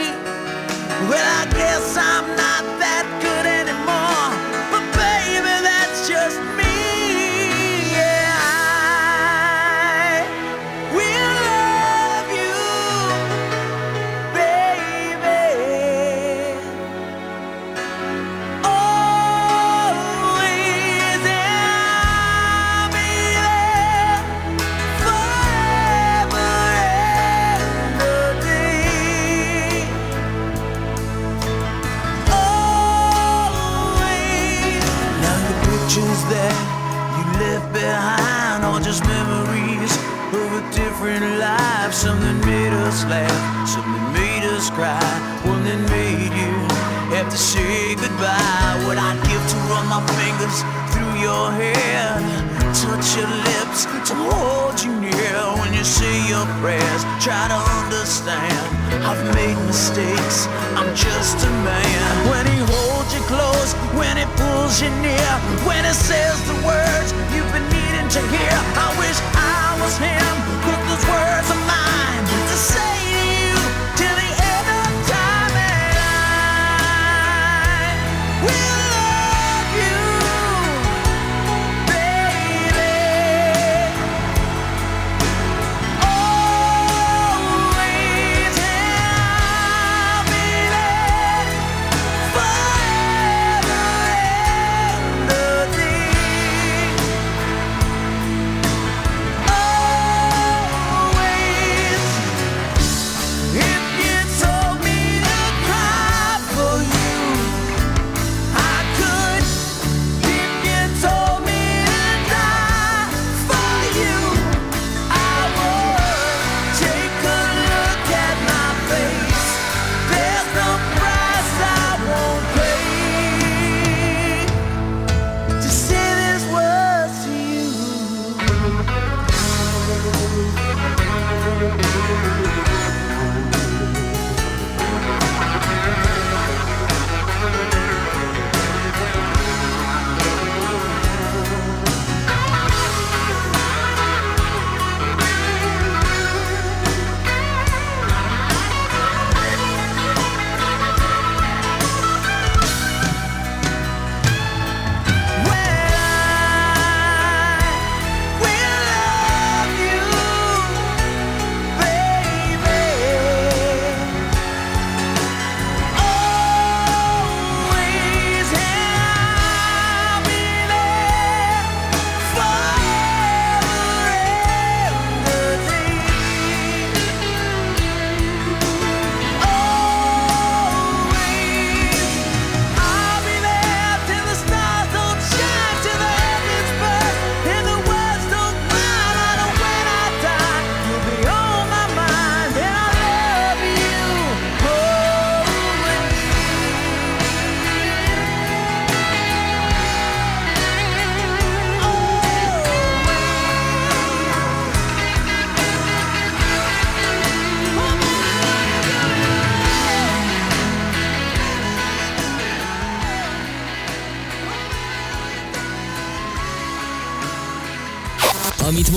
Well, I guess I'm not that good anymore.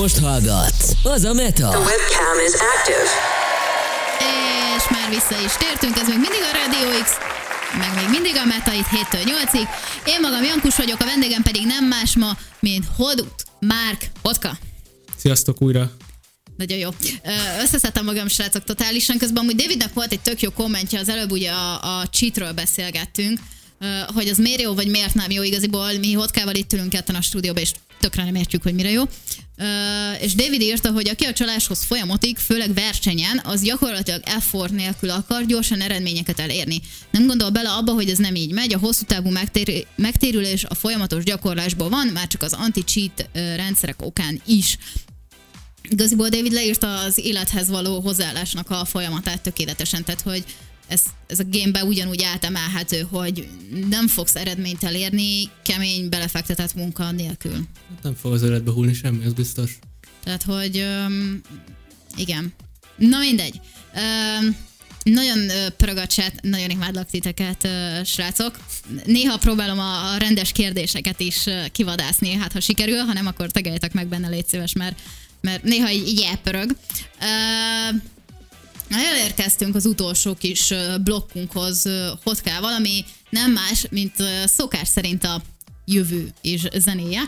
Most hallgatsz, az a Meta. webcam is active. És már vissza is tértünk, ez még mindig a Radio X, meg még mindig a Meta itt 7-től 8-ig. Én magam Jankus vagyok, a vendégem pedig nem más ma, mint Hodut Márk Otka. Sziasztok újra! Nagyon jó. Összeszedtem magam, srácok, totálisan. Közben amúgy Davidnek volt egy tök jó kommentje, az előbb ugye a, a cheatről beszélgettünk, hogy az miért jó, vagy miért nem jó. Igaziból mi Hotkával itt ülünk ketten a stúdióban, és tökre nem értjük, hogy mire jó. És David írta, hogy aki a csaláshoz folyamodik, főleg versenyen, az gyakorlatilag effort nélkül akar gyorsan eredményeket elérni. Nem gondol bele abba, hogy ez nem így megy, a hosszú távú megtér- megtérülés a folyamatos gyakorlásból van, már csak az anti-cheat rendszerek okán is. Igaziból David leírta az élethez való hozzáállásnak a folyamatát tökéletesen, tehát hogy ez, ez a gamebe ugyanúgy átemelhető, hogy nem fogsz eredményt elérni kemény, belefektetett munka nélkül. Hát Nem fog az öletbe hullni semmi, az biztos. Tehát, hogy öm, igen. Na mindegy. Öm, nagyon pörög a chat, nagyon imádlak titeket, srácok. Néha próbálom a, rendes kérdéseket is kivadászni, hát ha sikerül, ha nem, akkor tegeljetek meg benne, légy szíves, mert, mert néha így, így elpörög. Ö, Elérkeztünk az utolsó kis blokkunkhoz Hotkával, ami nem más, mint szokás szerint a jövő és zenéje.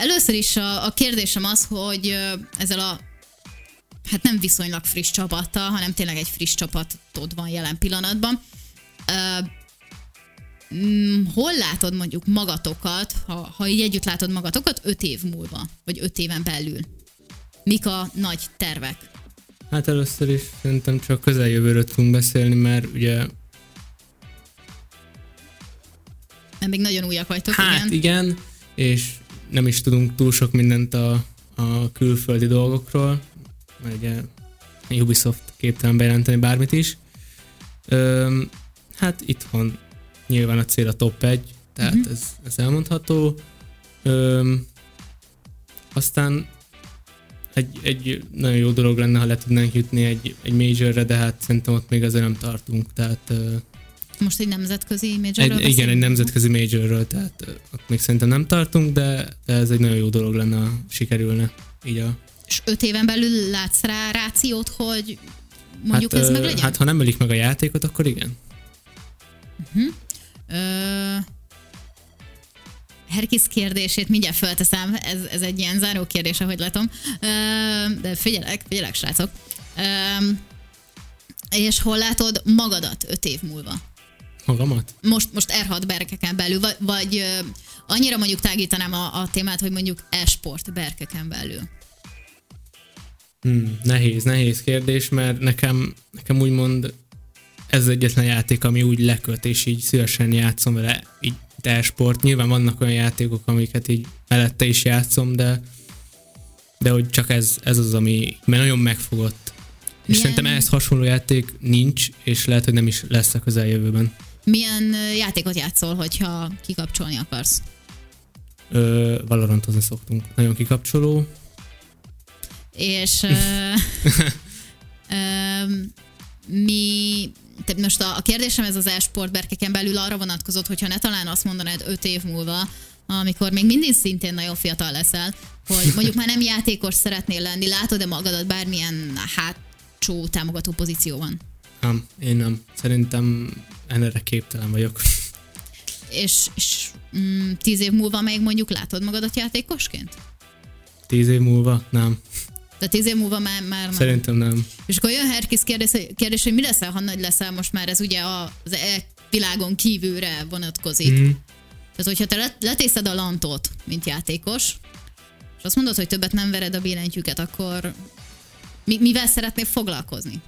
Először is a, a kérdésem az, hogy ezzel a hát nem viszonylag friss csapattal, hanem tényleg egy friss csapatod van jelen pillanatban. Hol látod mondjuk magatokat, ha, ha így együtt látod magatokat, öt év múlva, vagy öt éven belül? Mik a nagy tervek? Hát először is szerintem csak közeljövőről tudunk beszélni, mert ugye Mert még nagyon újak vagytok, hát igen. igen, és nem is tudunk túl sok mindent a, a külföldi dolgokról, mert ugye Ubisoft képtelen bejelenteni bármit is. Öm, hát itthon nyilván a cél a top 1, tehát uh-huh. ez, ez elmondható. Öm, aztán egy, egy nagyon jó dolog lenne, ha le tudnánk jutni egy, egy majorre, de hát szerintem ott még azért nem tartunk, tehát most egy nemzetközi majorról egy, Igen, egy nemzetközi majorről, tehát ott még szerintem nem tartunk, de, de ez egy nagyon jó dolog lenne, ha sikerülne. Így a... És öt éven belül látsz rá rációt, hogy mondjuk hát, ez meg legyen? Hát ha nem ölik meg a játékot, akkor igen. Uh-huh. Ö... Herkis kérdését mindjárt felteszem, ez, ez egy ilyen záró kérdés, ahogy látom. De figyelek, figyelek, srácok. És hol látod magadat öt év múlva? Magamat? Most, most R6 berkeken belül, vagy, vagy annyira mondjuk tágítanám a, a témát, hogy mondjuk e-sport berkeken belül. Hmm, nehéz, nehéz kérdés, mert nekem, nekem úgymond ez az egyetlen játék, ami úgy leköt, és így szívesen játszom vele, így e-sport. Nyilván vannak olyan játékok, amiket így mellette is játszom, de de hogy csak ez, ez az, ami mert nagyon megfogott. És Milyen- szerintem ehhez hasonló játék nincs, és lehet, hogy nem is lesz a közeljövőben. Milyen játékot játszol, hogyha kikapcsolni akarsz? Ö, Valorantozni szoktunk. Nagyon kikapcsoló. És ö, ö, mi, te most a, a kérdésem ez az e-sport berkeken belül arra vonatkozott, hogyha ne talán azt mondanád öt év múlva, amikor még mindig szintén nagyon fiatal leszel, hogy mondjuk már nem játékos szeretnél lenni, látod-e magadat bármilyen hátsó támogató pozícióban? Nem, én nem. Szerintem erre képtelen vagyok. És, és mm, tíz év múlva még mondjuk látod magadat játékosként? Tíz év múlva? Nem. De tíz év múlva már, már. Szerintem nem. És akkor jön Herkis kérdés, kérdés, hogy mi leszel, ha nagy leszel, most már ez ugye az e világon kívülre vonatkozik. Mm. Tehát, hogyha te let- letészed a lantot, mint játékos, és azt mondod, hogy többet nem vered a billentyűket, akkor mi, mivel szeretnél foglalkozni?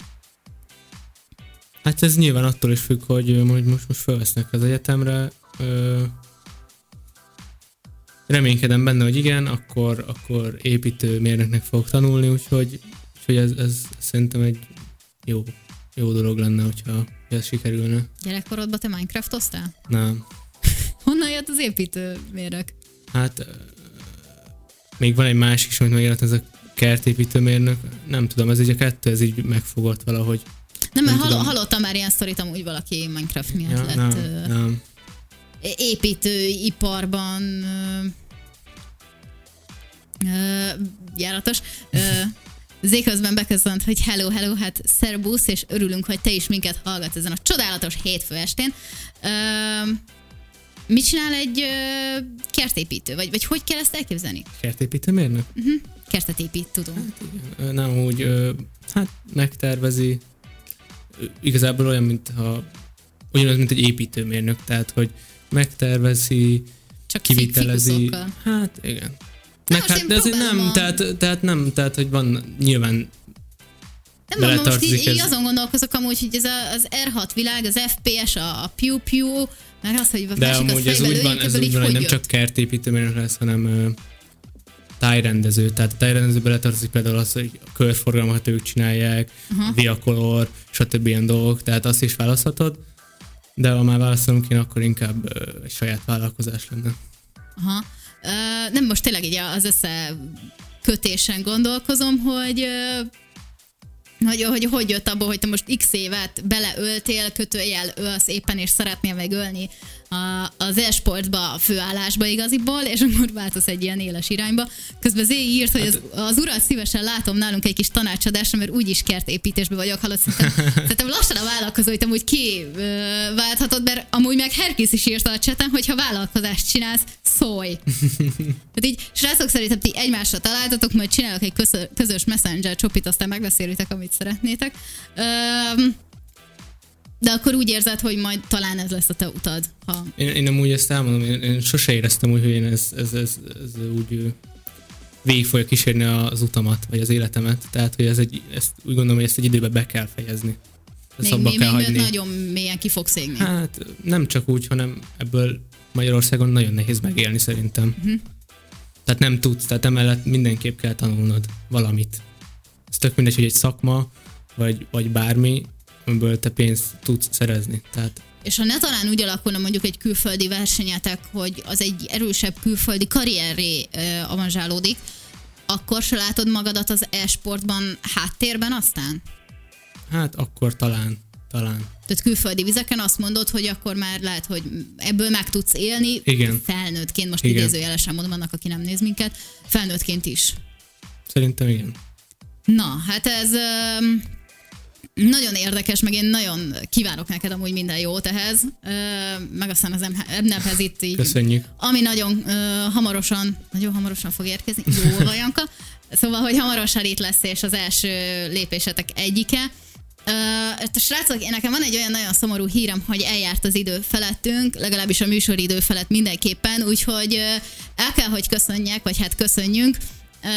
Hát ez nyilván attól is függ, hogy hogy most, most felvesznek az egyetemre. Ö, reménykedem benne, hogy igen, akkor, akkor építőmérnöknek fogok tanulni, úgyhogy, úgyhogy ez, ez szerintem egy jó, jó dolog lenne, hogyha ez sikerülne. Gyerekkorodban te Minecraftoztál? Nem. Honnan jött az építőmérnök? Hát ö, még van egy másik is, amit megjelent, ez a kertépítőmérnök. Nem tudom, ez így a kettő, ez így megfogott valahogy. Nem, mert hall- hallottam már ilyen sztorit, amúgy valaki Minecraft miatt Ja, lett nem, nem. Építőiparban ö, ö, járatos. Ö, Zé közben beköszönt, hogy hello, hello, hát szerbusz, és örülünk, hogy te is minket hallgat ezen a csodálatos hétfő estén. Ö, mit csinál egy ö, kertépítő? Vagy, vagy hogy kell ezt elképzelni? Kertépítőmérnök? Kertet épít, tudom. Ö, Nem úgy, ö, hát megtervezi. Igazából olyan, mint ha ugyanaz, mint egy építőmérnök, tehát hogy megtervezi, Csak kivitelezi. Hát igen. Meg, hát, de azért nem, a- tehát, tehát nem, tehát hogy van nyilván Nem mondom, most beletartozik így, így azon gondolkozok amúgy, hogy ez a, az R6 világ, az FPS, a, a Pew Pew, meg az, hogy a De amúgy ez úgy van, ez úgy van, hogy nem csak kertépítőmérnök lesz, hanem ö, tájrendező. Tehát a tájrendezőbe letartozik például az, hogy a körforgalmat ők csinálják, uh-huh. diakolor, stb. ilyen dolgok, tehát azt is választhatod. De ha már válaszolunk én, akkor inkább egy saját vállalkozás lenne. Aha. Ö, nem, most tényleg így az összekötésen gondolkozom, hogy hogy, hogy hogy jött abból, hogy te most x évet beleöltél, kötőjel ölsz éppen, és szeretnél megölni a, az e-sportba, a főállásba igaziból, és akkor változ egy ilyen éles irányba. Közben Zé írt, hogy az, az urat szívesen látom nálunk egy kis tanácsadásra, mert úgyis kertépítésben vagyok, hallott, szerintem, szerintem lassan a vállalkozóit amúgy ki ö, válthatod, mert amúgy meg Herkis is írta a cseten, hogy ha vállalkozást csinálsz, szólj. Tehát így, srácok, szerintem ti egymásra találtatok, majd csinálok egy közö- közös messenger csopit, aztán megbeszélitek, amit szeretnétek. Öm, de akkor úgy érzed, hogy majd talán ez lesz a te utad. Ha... Én, én nem úgy ezt elmondom, én, én sose éreztem úgy, hogy én ez, ez, ez, ez úgy végig fogja kísérni az utamat, vagy az életemet. Tehát, hogy ez egy, ezt úgy gondolom, hogy ezt egy időben be kell fejezni. Ezt Még, még, kell még hagyni. nagyon mélyen ki fogsz égni. Hát nem csak úgy, hanem ebből Magyarországon nagyon nehéz megélni szerintem. Mhm. Tehát nem tudsz, tehát emellett mindenképp kell tanulnod valamit. Ezt tök mindegy, hogy egy szakma, vagy, vagy bármi, amiből te pénzt tudsz szerezni. Tehát És ha ne talán úgy alakulna mondjuk egy külföldi versenyetek, hogy az egy erősebb külföldi karrierré ö, avanzsálódik, akkor se látod magadat az e-sportban háttérben aztán? hát akkor talán, talán. Tehát külföldi vizeken azt mondod, hogy akkor már lehet, hogy ebből meg tudsz élni Igen. felnőttként, most Igen. idézőjelesen mondom annak, aki nem néz minket, felnőttként is. Szerintem igen. Na, hát ez nagyon érdekes, meg én nagyon kívánok neked amúgy minden jót ehhez, meg aztán az emnephez itt így. Köszönjük. Ami nagyon hamarosan, nagyon hamarosan fog érkezni. Jó, Vajanka. Szóval, hogy hamarosan itt lesz, és az első lépésetek egyike. Hát, srácok, én nekem van egy olyan nagyon szomorú hírem, hogy eljárt az idő felettünk, legalábbis a műsoridő felett mindenképpen, úgyhogy ö, el kell, hogy köszönjek, vagy hát köszönjünk. Ö,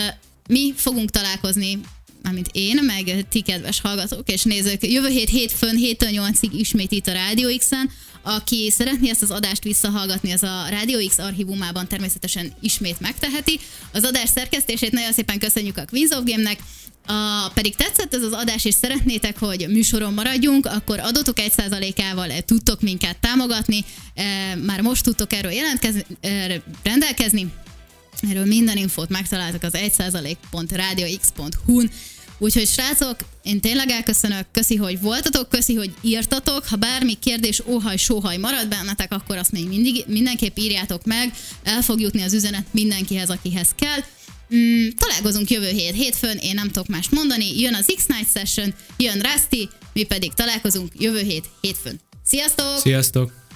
mi fogunk találkozni mármint én, meg ti kedves hallgatók és nézők, jövő hét hétfőn 7-től 8-ig ismét itt a Rádió X-en. Aki szeretné ezt az adást visszahallgatni, az a Rádió X archívumában természetesen ismét megteheti. Az adás szerkesztését nagyon szépen köszönjük a Queens of Game-nek, a, pedig tetszett ez az adás, és szeretnétek, hogy műsoron maradjunk, akkor adótok 1%-ával tudtok minket támogatni, e, már most tudtok erről jelentkezni, e, rendelkezni, Erről minden infót megtaláltok az 1%.radiox.hu-n. Úgyhogy srácok, én tényleg elköszönök, köszi, hogy voltatok, köszi, hogy írtatok. Ha bármi kérdés, óhaj, sóhaj marad bennetek, akkor azt még mindig, mindenképp írjátok meg. El fog jutni az üzenet mindenkihez, akihez kell. Mm, találkozunk jövő hét hétfőn, én nem tudok mást mondani. Jön az X-Night Session, jön Rusty, mi pedig találkozunk jövő hét hétfőn. Sziasztok! Sziasztok!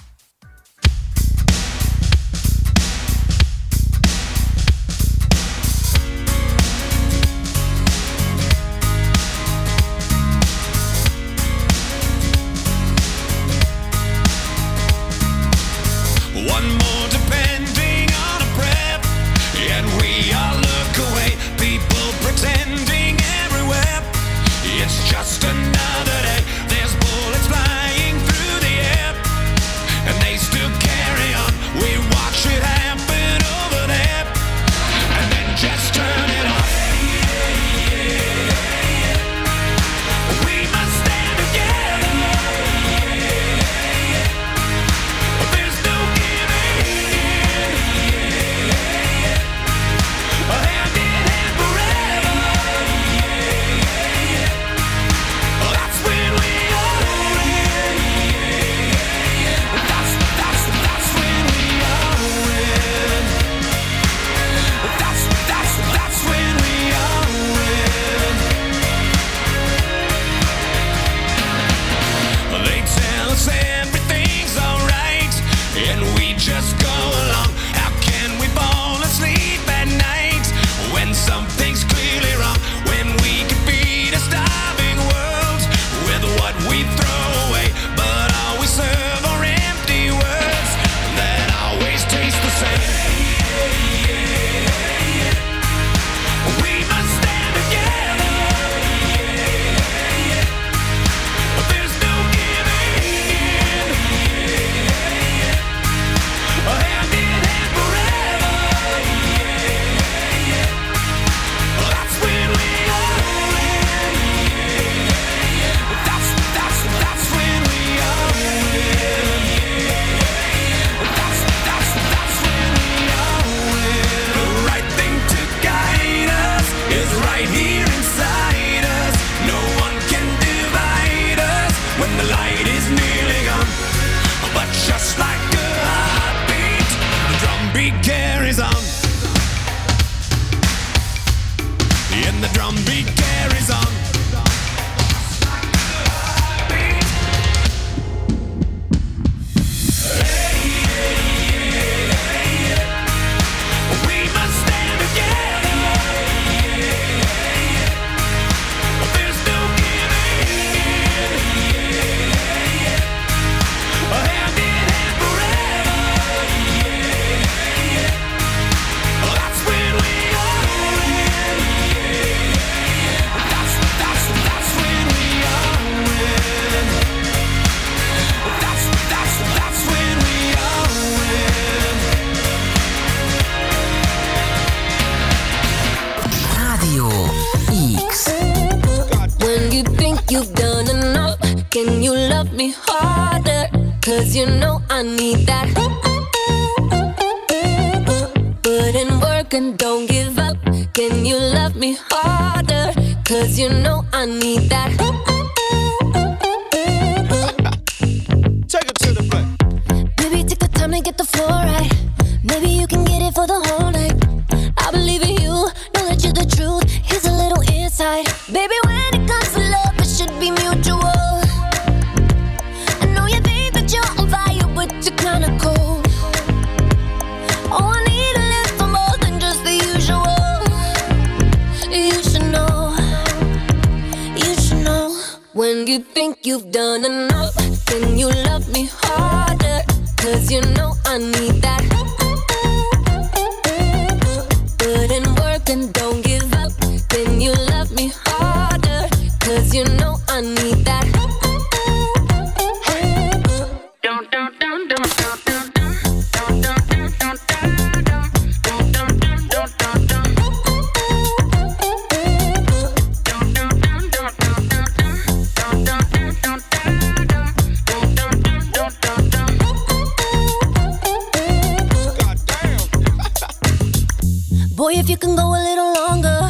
if you can go a little longer,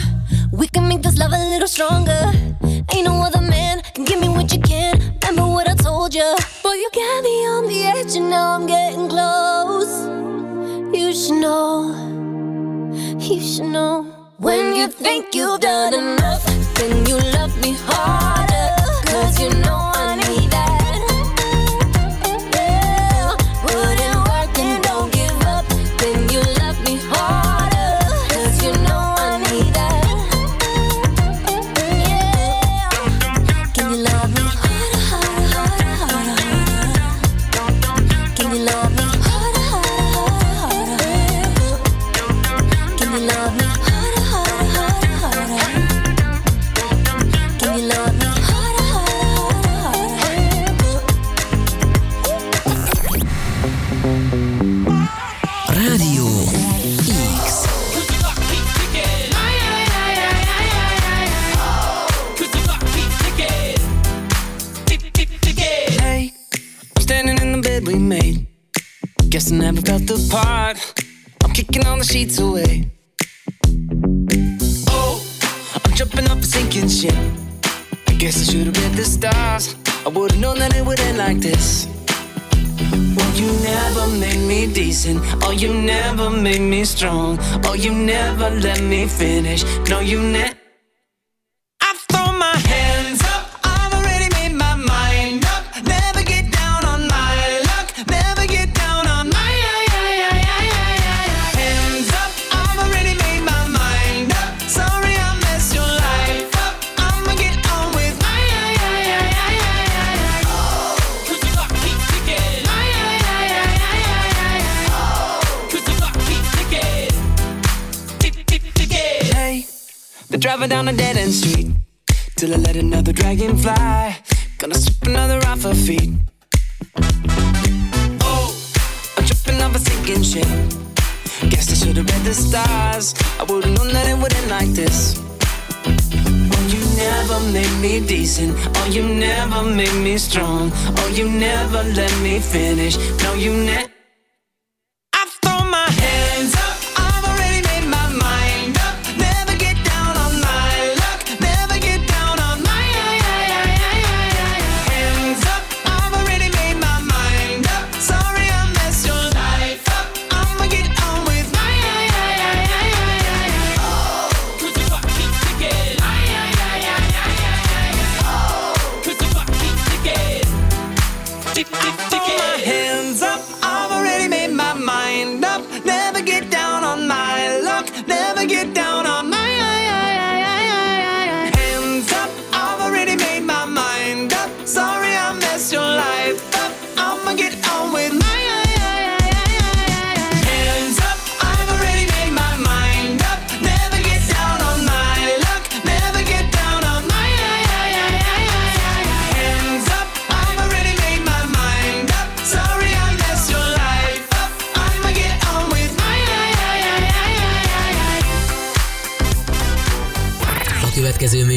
we can make this love a little stronger. Ain't no other man can give me what you can. Remember what I told you. Boy, you got me on the edge, and now I'm getting close. You should know, you should know. When you think you've done finish. down a dead end street till I let another dragon fly. Gonna sweep another off her feet. Oh, I'm tripping off a sinking ship. Guess I should've read the stars. I would've known that it would end like this. Oh, you never made me decent. Oh, you never made me strong. Oh, you never let me finish. No, you never.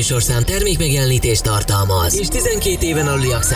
Műsorszám termék megjelenítést tartalmaz, és 12 éven aluliak számára